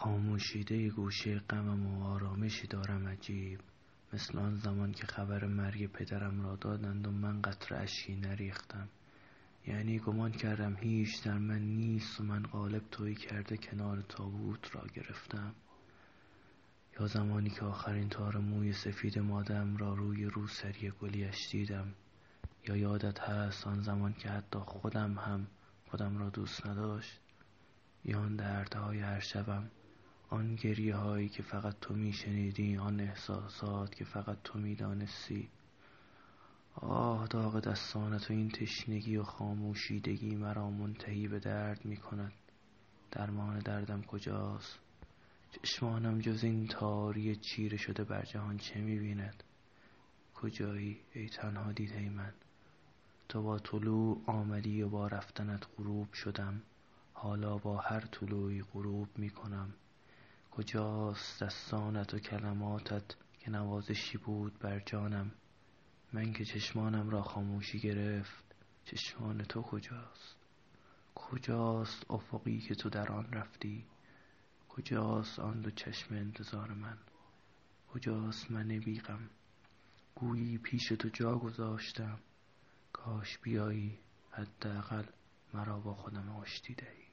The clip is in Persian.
خاموشیده گوشه غمم و آرامشی دارم عجیب. مثل آن زمان که خبر مرگ پدرم را دادند و من قطره اشکی نریختم. یعنی گمان کردم هیچ در من نیست و من قالب تویی کرده کنار تابوت را گرفتم. یا زمانی که آخرین تار موی سفید مادرم را روی روسری گلیش دیدم. یا یادت هست آن زمان که حتی خودم هم خودم را دوست نداشت. یا آن دردهای هر شبم. آن گریه هایی که فقط تو می شنیدی آن احساسات که فقط تو می دانستی آه داغ دستانت و این تشنگی و خاموشیدگی مرا منتهی به درد می کند درمان دردم کجاست؟ چشمانم جز این تاری چیره شده بر جهان چه می بیند کجایی ای تنها دیده من؟ تو با طلوع آمدی و با رفتنت غروب شدم. حالا با هر طلوعی غروب می کنم کجاست دستانت و کلماتت که نوازشی بود بر جانم؟ من که چشمانم را خاموشی گرفت چشمان تو کجاست؟ کجاست افقی که تو در آن رفتی؟ کجاست آن دو چشم انتظار من؟ کجاست من بیغم گویی پیش تو جا گذاشتم. کاش بیایی حداقل مرا با خودم آشتی دهی.